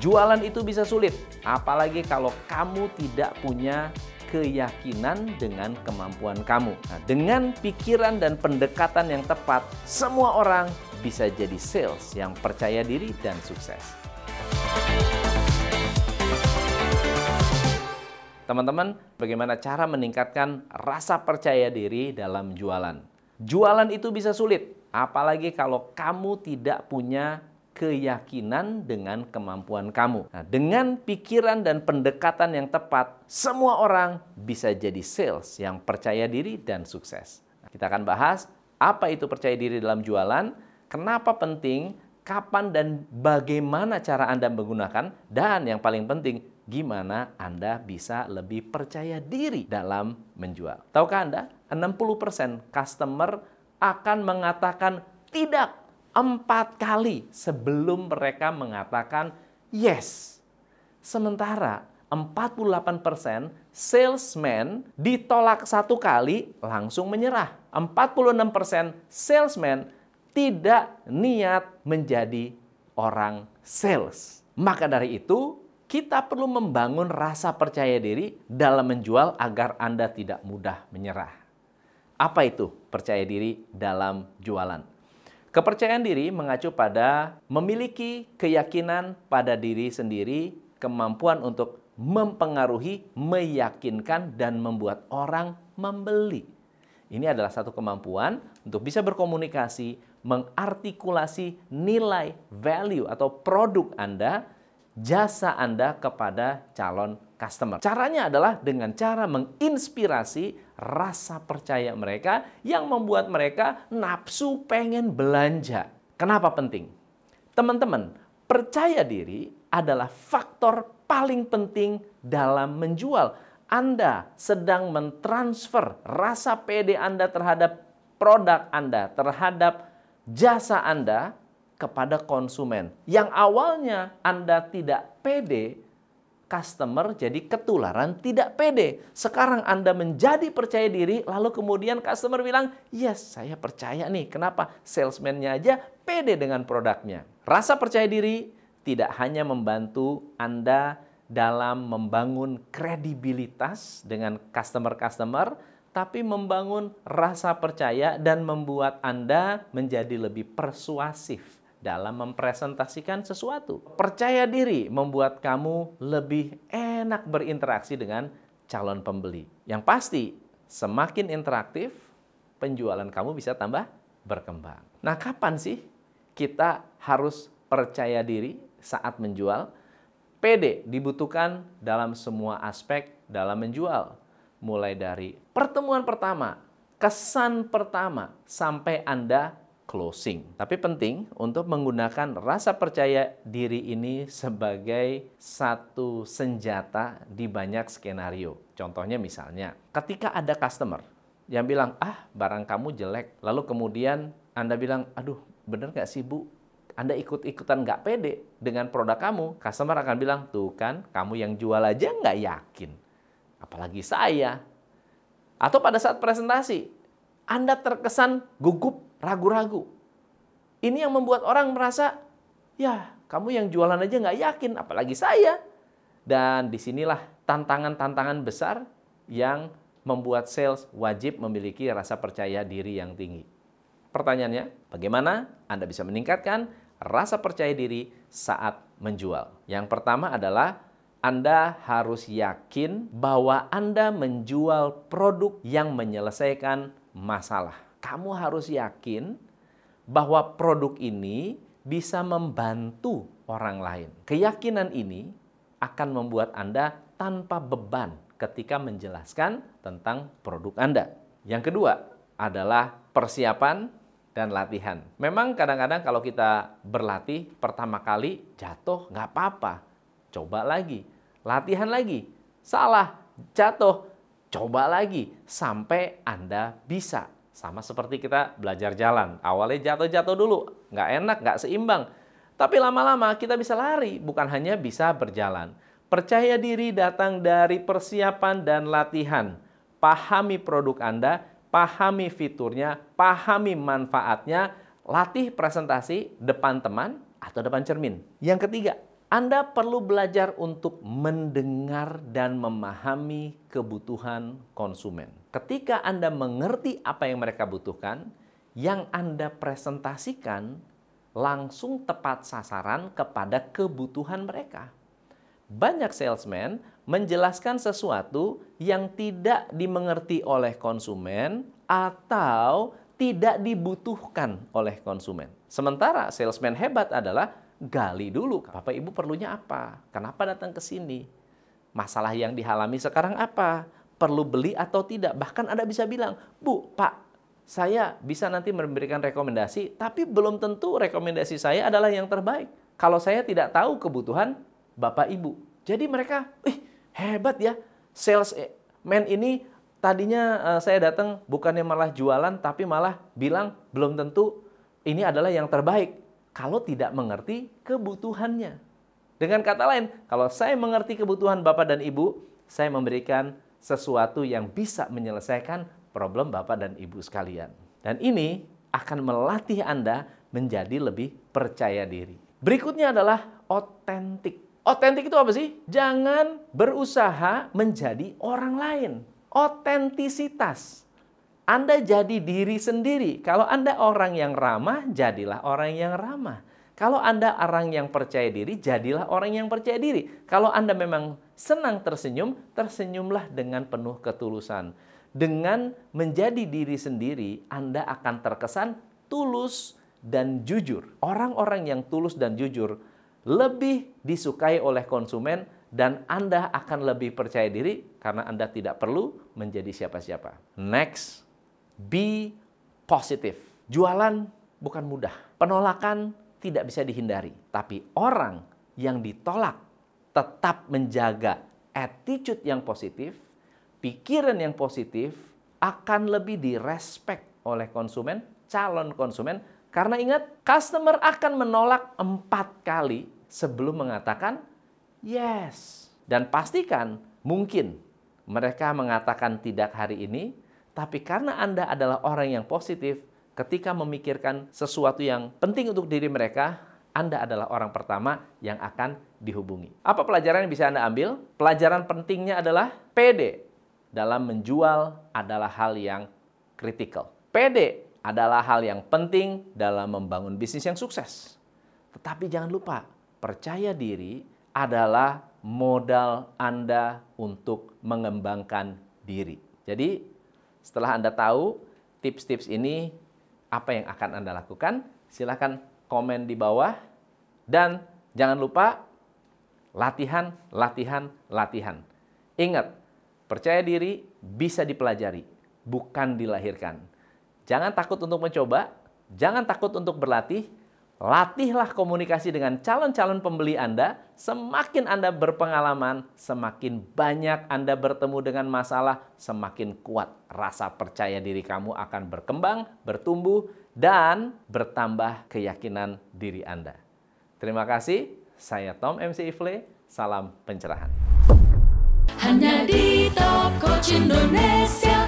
Jualan itu bisa sulit, apalagi kalau kamu tidak punya keyakinan dengan kemampuan kamu. Nah, dengan pikiran dan pendekatan yang tepat, semua orang bisa jadi sales yang percaya diri dan sukses. Teman-teman, bagaimana cara meningkatkan rasa percaya diri dalam jualan? Jualan itu bisa sulit, apalagi kalau kamu tidak punya keyakinan dengan kemampuan kamu. Nah, dengan pikiran dan pendekatan yang tepat, semua orang bisa jadi sales yang percaya diri dan sukses. Nah, kita akan bahas apa itu percaya diri dalam jualan, kenapa penting, kapan dan bagaimana cara Anda menggunakan, dan yang paling penting, gimana Anda bisa lebih percaya diri dalam menjual. Tahukah Anda, 60% customer akan mengatakan tidak empat kali sebelum mereka mengatakan yes. Sementara 48% salesman ditolak satu kali langsung menyerah. 46% salesman tidak niat menjadi orang sales. Maka dari itu, kita perlu membangun rasa percaya diri dalam menjual agar Anda tidak mudah menyerah. Apa itu percaya diri dalam jualan? Kepercayaan diri mengacu pada memiliki keyakinan pada diri sendiri, kemampuan untuk mempengaruhi, meyakinkan, dan membuat orang membeli. Ini adalah satu kemampuan untuk bisa berkomunikasi, mengartikulasi nilai, value, atau produk Anda, jasa Anda kepada calon customer. Caranya adalah dengan cara menginspirasi rasa percaya mereka yang membuat mereka nafsu pengen belanja. Kenapa penting? Teman-teman, percaya diri adalah faktor paling penting dalam menjual. Anda sedang mentransfer rasa pede Anda terhadap produk Anda, terhadap jasa Anda kepada konsumen. Yang awalnya Anda tidak pede, customer jadi ketularan tidak pede. Sekarang Anda menjadi percaya diri, lalu kemudian customer bilang, yes saya percaya nih. Kenapa? Salesman-nya aja pede dengan produknya. Rasa percaya diri tidak hanya membantu Anda dalam membangun kredibilitas dengan customer-customer, tapi membangun rasa percaya dan membuat Anda menjadi lebih persuasif dalam mempresentasikan sesuatu. Percaya diri membuat kamu lebih enak berinteraksi dengan calon pembeli. Yang pasti, semakin interaktif, penjualan kamu bisa tambah berkembang. Nah, kapan sih kita harus percaya diri saat menjual? PD dibutuhkan dalam semua aspek dalam menjual. Mulai dari pertemuan pertama, kesan pertama, sampai Anda closing. Tapi penting untuk menggunakan rasa percaya diri ini sebagai satu senjata di banyak skenario. Contohnya misalnya, ketika ada customer yang bilang, ah barang kamu jelek, lalu kemudian Anda bilang, aduh bener nggak sih Bu, anda ikut-ikutan nggak pede dengan produk kamu, customer akan bilang, tuh kan, kamu yang jual aja nggak yakin. Apalagi saya. Atau pada saat presentasi, Anda terkesan gugup ragu-ragu. Ini yang membuat orang merasa, ya kamu yang jualan aja nggak yakin, apalagi saya. Dan di sinilah tantangan-tantangan besar yang membuat sales wajib memiliki rasa percaya diri yang tinggi. Pertanyaannya, bagaimana Anda bisa meningkatkan rasa percaya diri saat menjual? Yang pertama adalah anda harus yakin bahwa Anda menjual produk yang menyelesaikan masalah kamu harus yakin bahwa produk ini bisa membantu orang lain. Keyakinan ini akan membuat Anda tanpa beban ketika menjelaskan tentang produk Anda. Yang kedua adalah persiapan dan latihan. Memang kadang-kadang kalau kita berlatih pertama kali jatuh nggak apa-apa. Coba lagi, latihan lagi. Salah, jatuh, coba lagi sampai Anda bisa sama seperti kita belajar jalan. Awalnya jatuh-jatuh dulu, nggak enak, nggak seimbang. Tapi lama-lama kita bisa lari, bukan hanya bisa berjalan. Percaya diri datang dari persiapan dan latihan. Pahami produk Anda, pahami fiturnya, pahami manfaatnya, latih presentasi depan teman atau depan cermin. Yang ketiga, Anda perlu belajar untuk mendengar dan memahami kebutuhan konsumen. Ketika Anda mengerti apa yang mereka butuhkan, yang Anda presentasikan langsung tepat sasaran kepada kebutuhan mereka. Banyak salesman menjelaskan sesuatu yang tidak dimengerti oleh konsumen atau tidak dibutuhkan oleh konsumen. Sementara salesman hebat adalah gali dulu. Bapak Ibu perlunya apa? Kenapa datang ke sini? Masalah yang dihalami sekarang apa? Perlu beli atau tidak? Bahkan Anda bisa bilang, Bu, Pak, saya bisa nanti memberikan rekomendasi, tapi belum tentu rekomendasi saya adalah yang terbaik. Kalau saya tidak tahu kebutuhan Bapak Ibu. Jadi mereka, ih hebat ya, salesman ini tadinya eh, saya datang bukannya malah jualan, tapi malah bilang belum tentu ini adalah yang terbaik kalau tidak mengerti kebutuhannya. Dengan kata lain, kalau saya mengerti kebutuhan Bapak dan Ibu, saya memberikan sesuatu yang bisa menyelesaikan problem Bapak dan Ibu sekalian. Dan ini akan melatih Anda menjadi lebih percaya diri. Berikutnya adalah otentik. Otentik itu apa sih? Jangan berusaha menjadi orang lain. Otentisitas. Anda jadi diri sendiri. Kalau Anda orang yang ramah, jadilah orang yang ramah. Kalau Anda orang yang percaya diri, jadilah orang yang percaya diri. Kalau Anda memang senang tersenyum, tersenyumlah dengan penuh ketulusan. Dengan menjadi diri sendiri, Anda akan terkesan tulus dan jujur. Orang-orang yang tulus dan jujur lebih disukai oleh konsumen dan Anda akan lebih percaya diri karena Anda tidak perlu menjadi siapa-siapa. Next, Be positive. Jualan bukan mudah. Penolakan tidak bisa dihindari. Tapi orang yang ditolak tetap menjaga attitude yang positif, pikiran yang positif, akan lebih direspek oleh konsumen, calon konsumen. Karena ingat, customer akan menolak empat kali sebelum mengatakan yes. Dan pastikan mungkin mereka mengatakan tidak hari ini, tapi karena Anda adalah orang yang positif, ketika memikirkan sesuatu yang penting untuk diri mereka, Anda adalah orang pertama yang akan dihubungi. Apa pelajaran yang bisa Anda ambil? Pelajaran pentingnya adalah PD dalam menjual adalah hal yang kritikal. PD adalah hal yang penting dalam membangun bisnis yang sukses. Tetapi jangan lupa, percaya diri adalah modal Anda untuk mengembangkan diri. Jadi, setelah Anda tahu tips-tips ini, apa yang akan Anda lakukan? Silahkan komen di bawah. Dan jangan lupa latihan, latihan, latihan. Ingat, percaya diri bisa dipelajari, bukan dilahirkan. Jangan takut untuk mencoba, jangan takut untuk berlatih, Latihlah komunikasi dengan calon-calon pembeli Anda. Semakin Anda berpengalaman, semakin banyak Anda bertemu dengan masalah, semakin kuat rasa percaya diri kamu akan berkembang, bertumbuh, dan bertambah keyakinan diri Anda. Terima kasih. Saya Tom MC Ifle. Salam pencerahan. Hanya di Top Coach Indonesia.